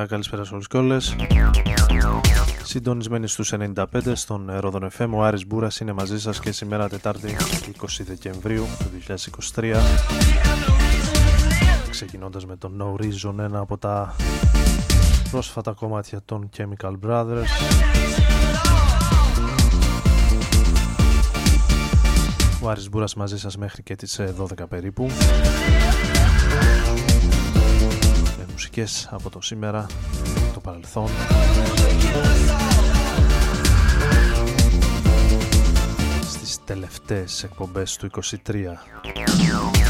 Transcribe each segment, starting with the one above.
Καλησπέρα, καλησπέρα σε όλους και όλες. Συντονισμένοι στους 95 στον Ρόδον FM, ο Άρης Μπούρας είναι μαζί σας και σήμερα Τετάρτη 20 Δεκεμβρίου του 2023. Ξεκινώντας με τον No Reason, ένα από τα πρόσφατα κομμάτια των Chemical Brothers. Ο Άρης Μπούρας μαζί σας μέχρι και τις ε, 12 περίπου μουσικές από το σήμερα, το παρελθόν. Στις τελευταίες εκπομπές του 23.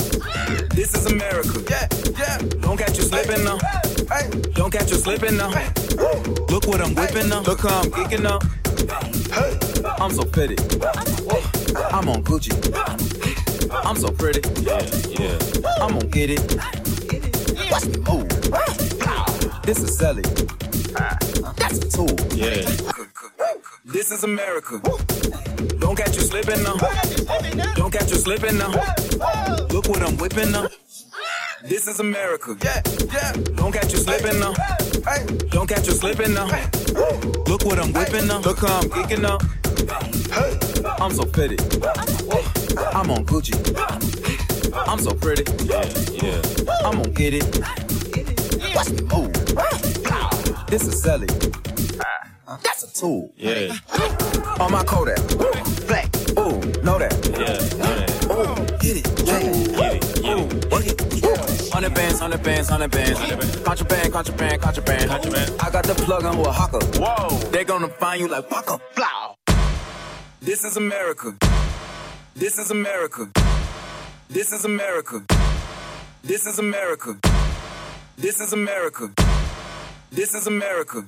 This is America. Yeah, yeah. Don't catch you slipping now. Hey. Don't catch you slipping now. Hey. Look what I'm whipping hey. up. Look how I'm kicking up. Hey. I'm so pretty. I'm on Gucci. I'm so pretty. Yeah, yeah. I'm gonna get it. What's the move. This is Sally. Ah. That's a tool. Yeah. This is America. Don't catch you slipping now. Don't catch you slipping now. Look what I'm whipping now. This is America. Yeah, yeah. Don't catch you slipping now. Hey. Don't catch you slipping now. Hey. Look what I'm whipping up. Look how I'm kicking up. Hey. I'm so pretty. I'm on Gucci. I'm so pretty. Yeah, yeah. I'm gonna get it. Move? This is Sally. That's a tool. Yeah, On my Kodak. Black. Ooh, know that. yeah, know that. Ooh, get it. Yeah. Get it, get it. Work it. Hundred bands, hundred bands, hundred bands. Contraband, contraband, contraband. Contraband. I got the plug on with a hawker. Whoa. They gonna find you like Waka. Blow. This is America. This is America. This is America. This is America. This is America. This is America.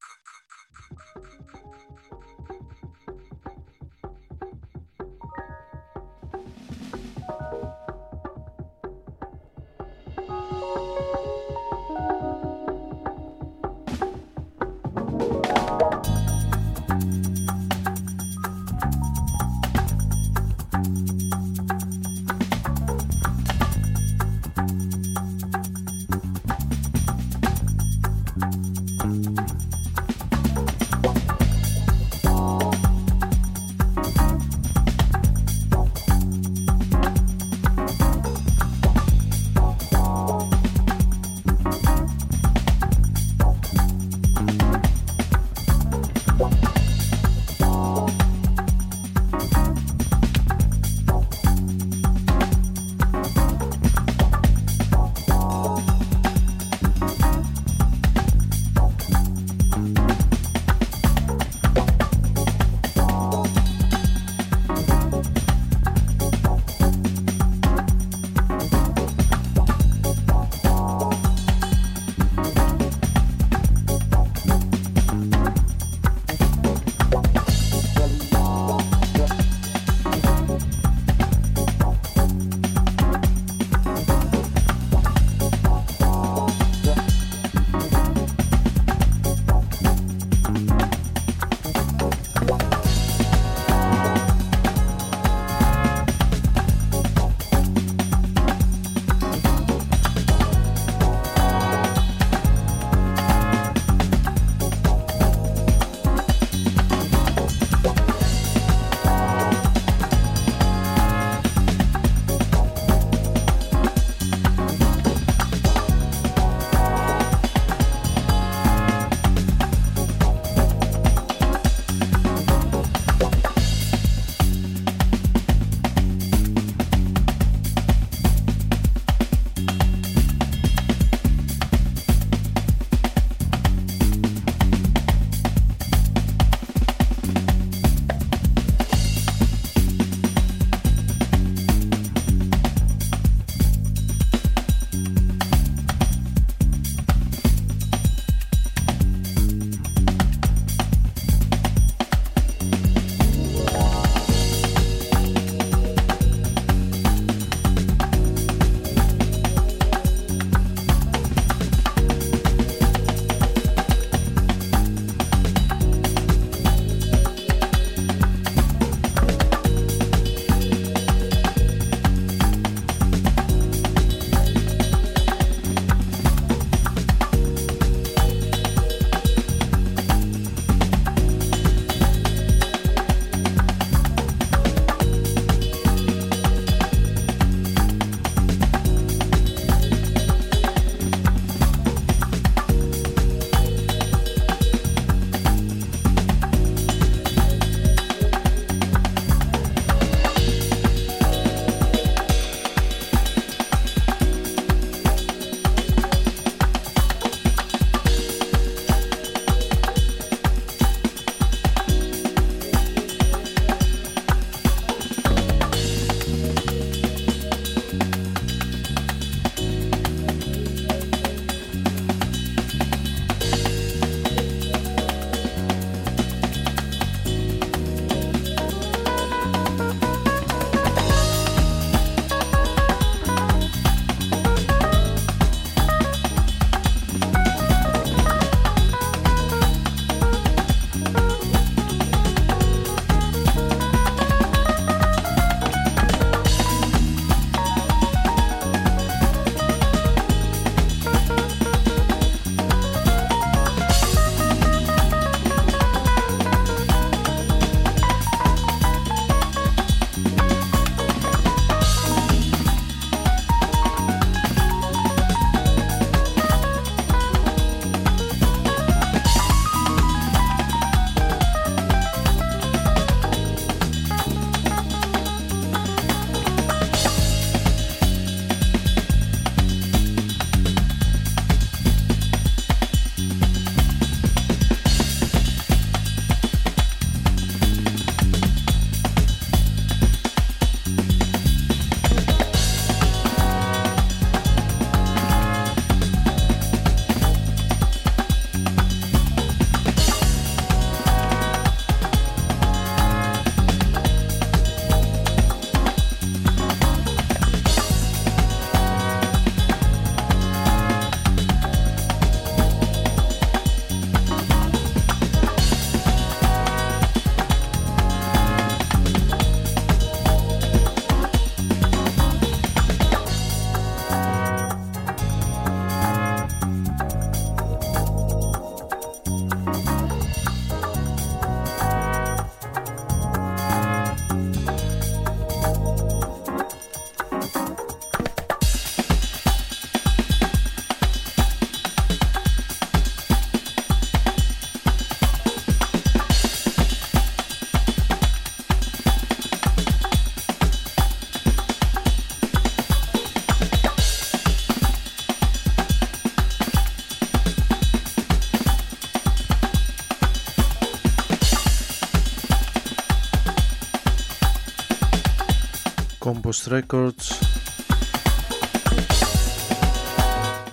Compost Records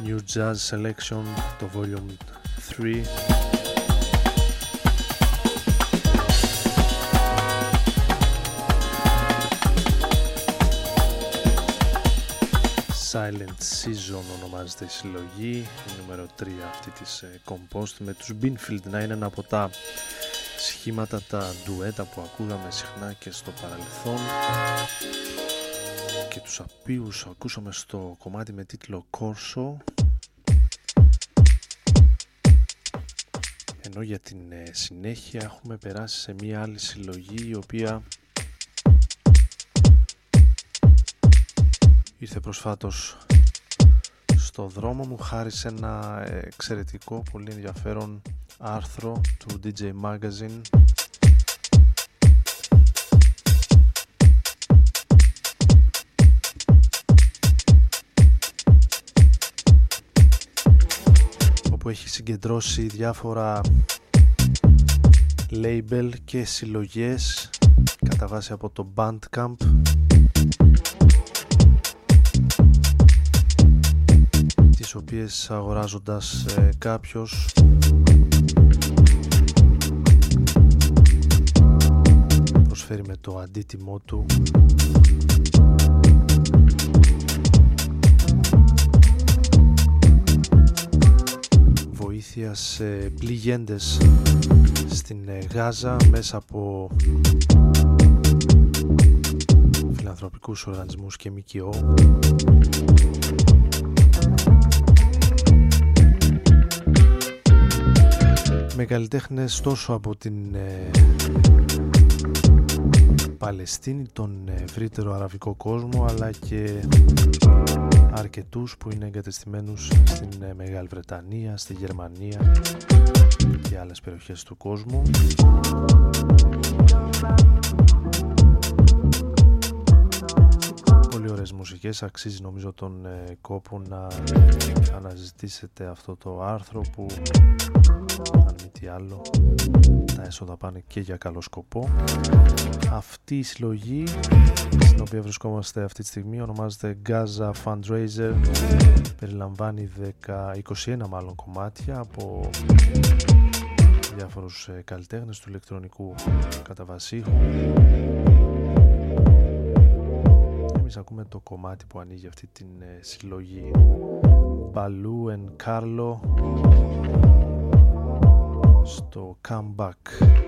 New Jazz Selection το Volume 3 Silent Season ονομάζεται η συλλογή η νούμερο 3 αυτή της ε, Compost με τους Binfield να είναι ένα από τα σχήματα τα ντουέτα που ακούγαμε συχνά και στο παρελθόν και τους οποίους ακούσαμε στο κομμάτι με τίτλο Corso ενώ για την ε, συνέχεια έχουμε περάσει σε μια άλλη συλλογή η οποία ήρθε προσφάτως στο δρόμο μου χάρη σε ένα εξαιρετικό πολύ ενδιαφέρον άρθρο του DJ Magazine όπου έχει συγκεντρώσει διάφορα label και συλλογές κατά βάση από το Bandcamp. Τις οποίες αγοράζοντας ε, κάποιος. Προσφέρει με το αντίτιμό του βοήθεια σε πληγέντες στην ε, Γάζα μέσα από φιλανθρωπικούς οργανισμούς και ΜΚΟ. Με καλλιτέχνες τόσο από την ε, Παλαιστίνη, τον ευρύτερο αραβικό κόσμο αλλά και αρκετούς που είναι εγκατεστημένους στην ε, Μεγάλη Βρετανία, στη Γερμανία και άλλες περιοχές του κόσμου. Ωραίες μουσικές, αξίζει νομίζω τον ε, κόπο να αναζητήσετε αυτό το άρθρο που αν μη τι άλλο τα έσοδα πάνε και για καλό σκοπό. Αυτή η συλλογή στην οποία βρισκόμαστε αυτή τη στιγμή ονομάζεται Gaza Fundraiser. Περιλαμβάνει 10, 21 μάλλον κομμάτια από διάφορους ε, καλλιτέχνες του ηλεκτρονικού καταβασίχου εμείς ακούμε το κομμάτι που ανοίγει αυτή την ε, συλλογή. Baloo and Carlo στο Comeback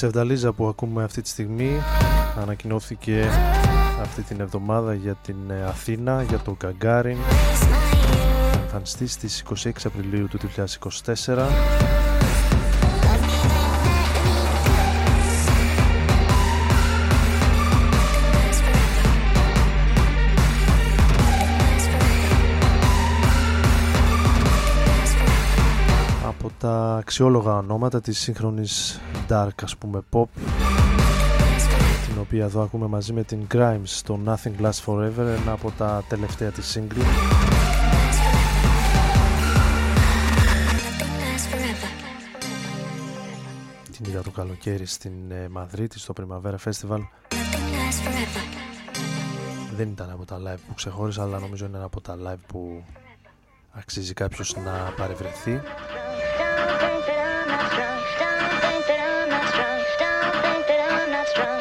Σεβδαλίζα που ακούμε αυτή τη στιγμή. Ανακοινώθηκε αυτή την εβδομάδα για την ε, Αθήνα, για το Γκαγκάριν εμφανιστεί στις 26 Απριλίου του 2024 αξιόλογα ονόματα της σύγχρονης dark ας πούμε pop την οποία εδώ ακούμε μαζί με την Grimes στο Nothing Lasts Forever ένα από τα τελευταία της single την είδα το καλοκαίρι στην ε, Μαδρίτη στο Primavera Festival. Δεν ήταν από τα live που ξεχώρισα αλλά νομίζω είναι ένα από τα live που αξίζει κάποιος να παρευρεθεί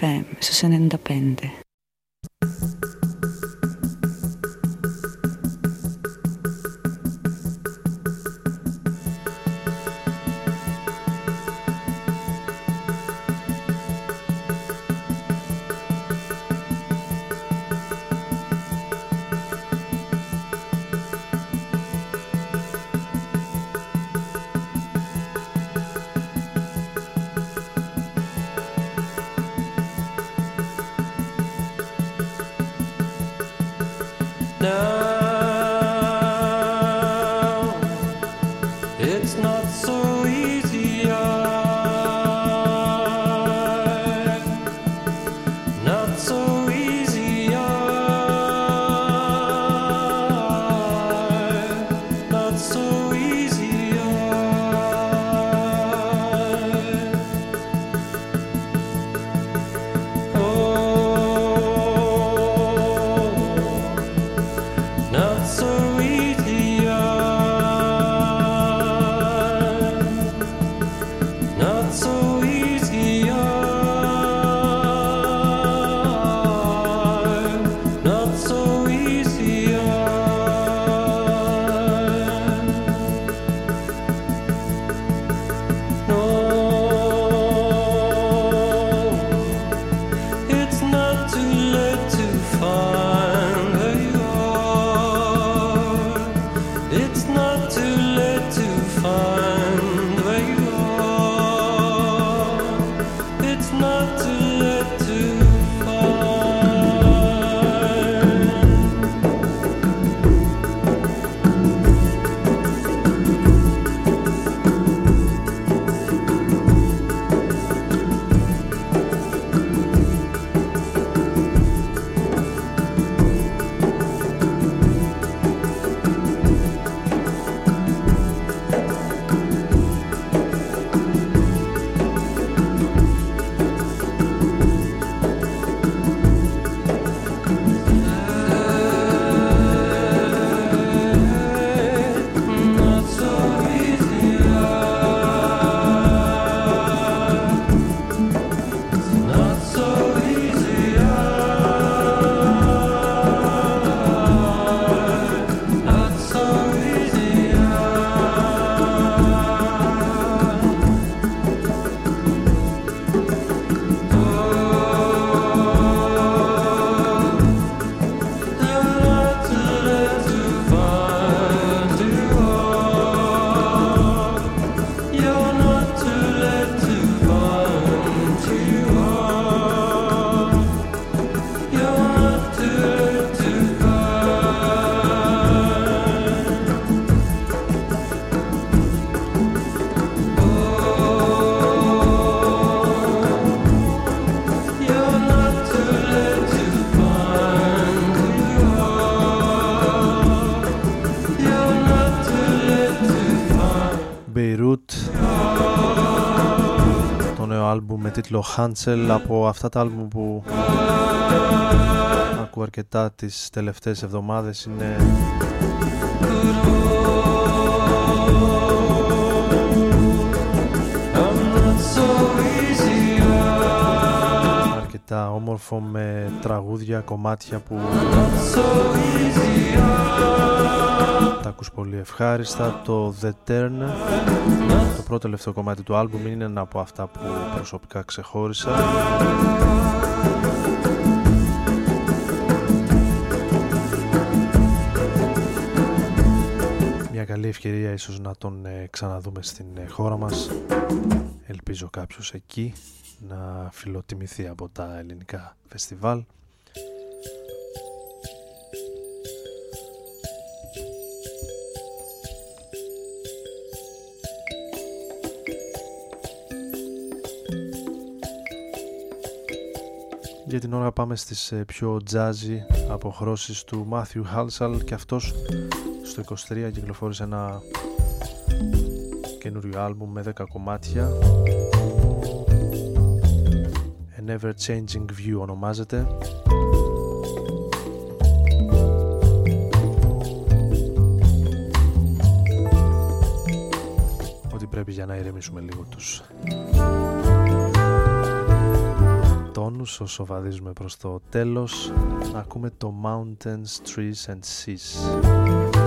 FM στους 95. Now τίτλο Hansel από αυτά τα άλμπουμ που ακούω αρκετά τις τελευταίες εβδομάδες. Είναι αρκετά όμορφο με τραγούδια, κομμάτια που Not so easy. τα ακούς πολύ ευχάριστα. Το The Turn το πρώτο τελευταίο κομμάτι του άλμπουμ είναι ένα από αυτά που προσωπικά ξεχώρισα. Μια καλή ευκαιρία ίσως να τον ε, ξαναδούμε στην ε, χώρα μας. Ελπίζω κάποιος εκεί να φιλοτιμηθεί από τα ελληνικά φεστιβάλ. Για την ώρα πάμε στις ε, πιο jazzy αποχρώσεις του Μάθιου Χάλσαλ και αυτός στο 23 κυκλοφόρησε ένα καινούριο άλμπουμ με 10 κομμάτια Never Changing View ονομάζεται. Ό,τι πρέπει για να ηρεμήσουμε λίγο τους τόνους όσο βαδίζουμε προς το τέλος. Να ακούμε το Mountains, Trees and Seas.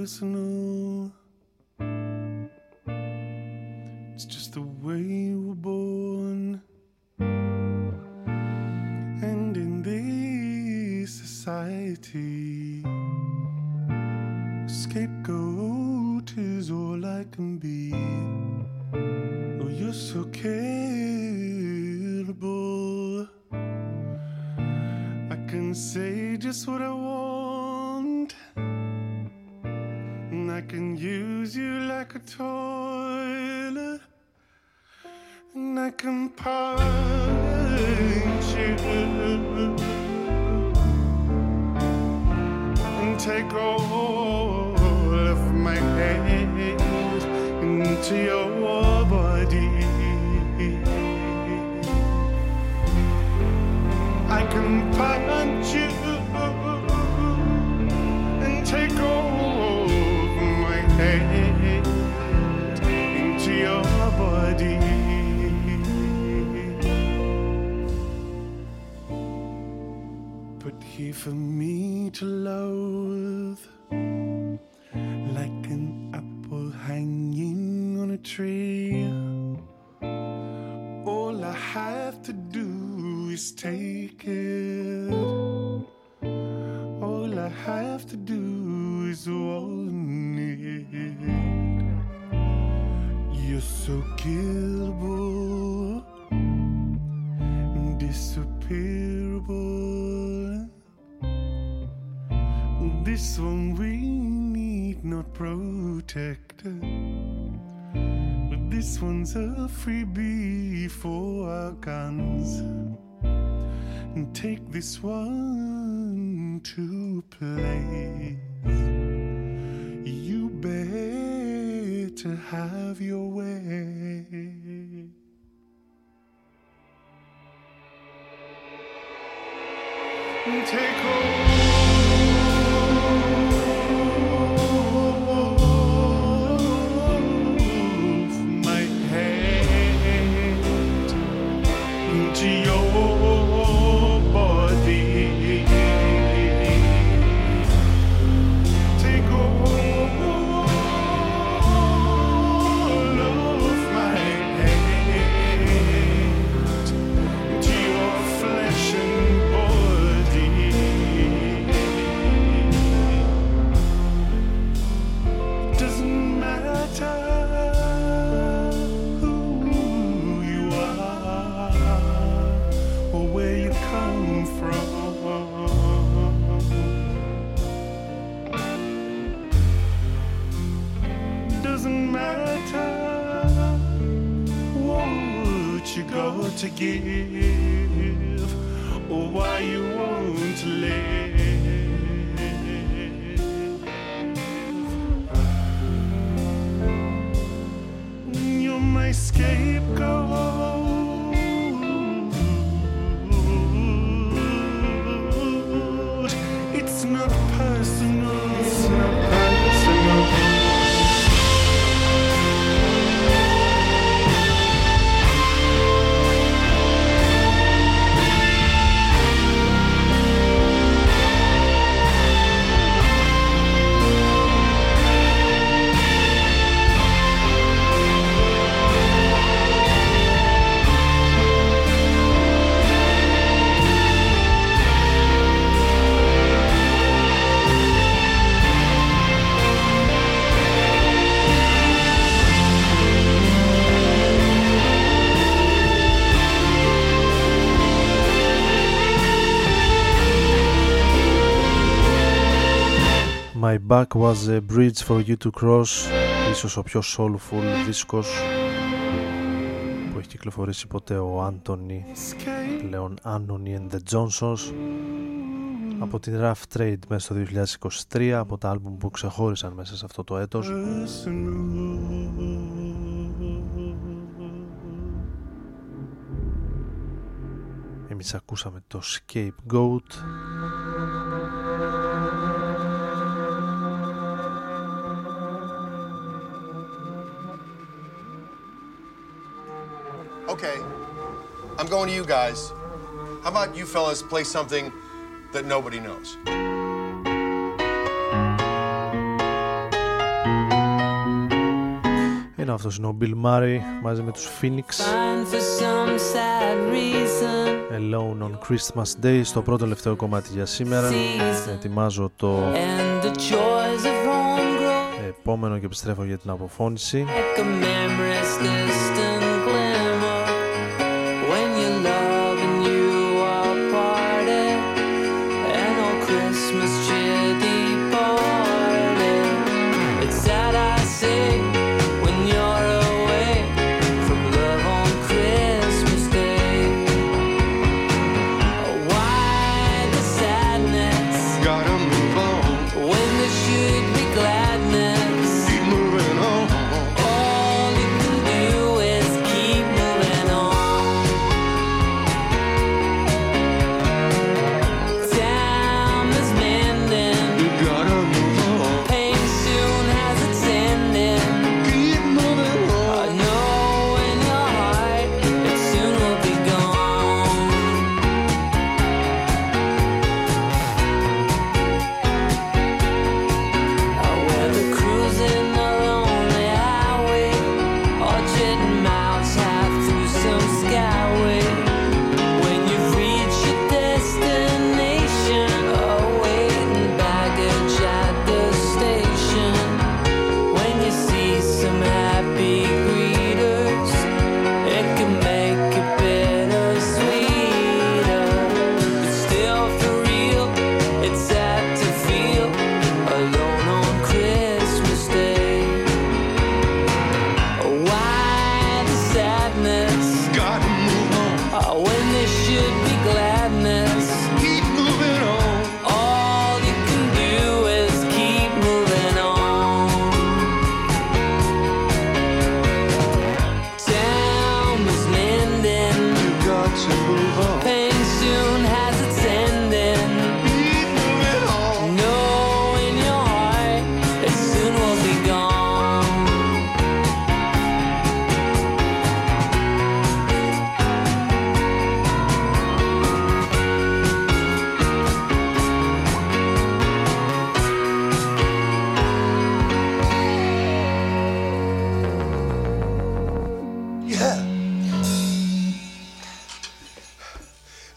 Personal. Take all of my hate into your body. I can punch Here for me to loathe like an apple hanging on a tree. All I have to do is take it. All I have to do is want it. You're so killable, disappearable. This one we need not protect. But this one's a freebie for our guns. And take this one to play. You better have your way. Back was a bridge for you to cross. Ίσως ο πιο soulful δίσκος που έχει κυκλοφορήσει ποτέ ο Άντωνι πλέον Anthony and the Johnsons. Από την Rough Trade μέσα στο 2023 από τα άλμπουμ που ξεχώρισαν μέσα σε αυτό το έτος. Εμείς ακούσαμε το Scapegoat Okay, I'm going to you guys. How about you fellas play something that nobody knows? Είναι Αυτός είναι ο Bill Murray μαζί με τους Phoenix. Alone on Christmas Day στο πρώτο τελευταίο κομμάτι για σήμερα. Ετοιμάζω το επόμενο και επιστρέφω για την αποφώνηση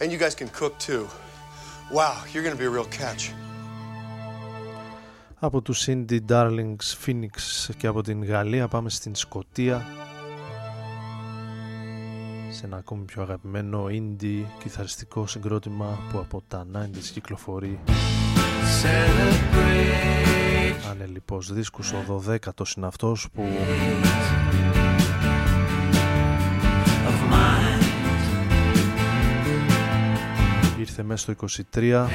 And you guys can cook too. Wow, you're gonna be a real catch. Από τους Indie Darlings Phoenix και από την Γαλλία πάμε στην Σκοτία σε ένα ακόμη πιο αγαπημένο indie κιθαριστικό συγκρότημα που από τα 90's κυκλοφορεί ανελιπώς δίσκους ο 12ος είναι αυτός που ήρθε μέσα στο 23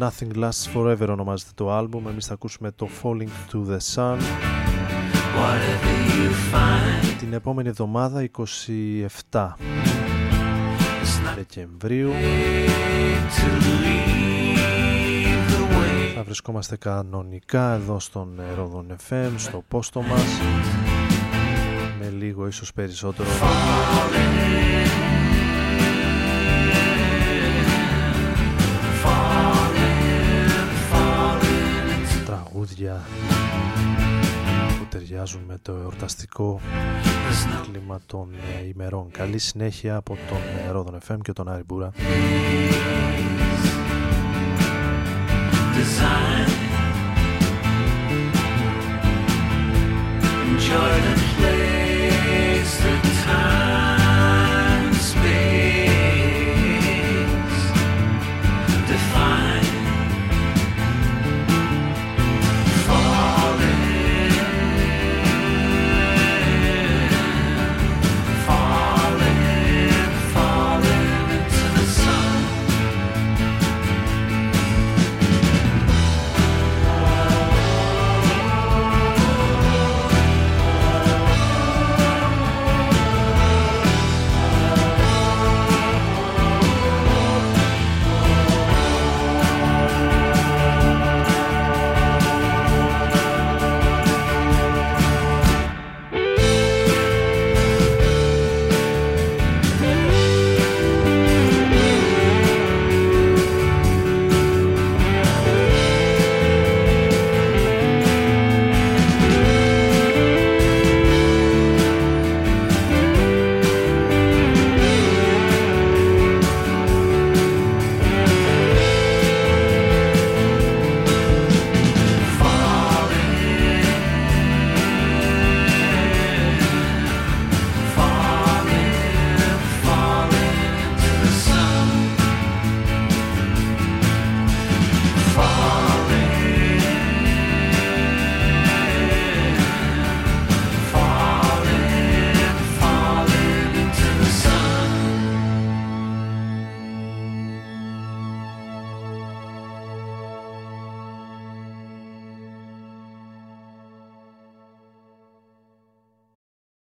Nothing Lasts Forever ονομάζεται το άλμπουμ. Εμείς θα ακούσουμε το Falling to the Sun. Την επόμενη εβδομάδα 27 Δεκεμβρίου θα βρισκόμαστε κανονικά εδώ στον Ρόδον FM στο πόστο μας με λίγο ίσως περισσότερο τραγούδια που ταιριάζουν με το εορταστικό κλίμα των ε, ημερών. Καλή συνέχεια από τον ε, Ρόδον FM και τον Άρη Μπούρα. Enjoy the place, the time, space.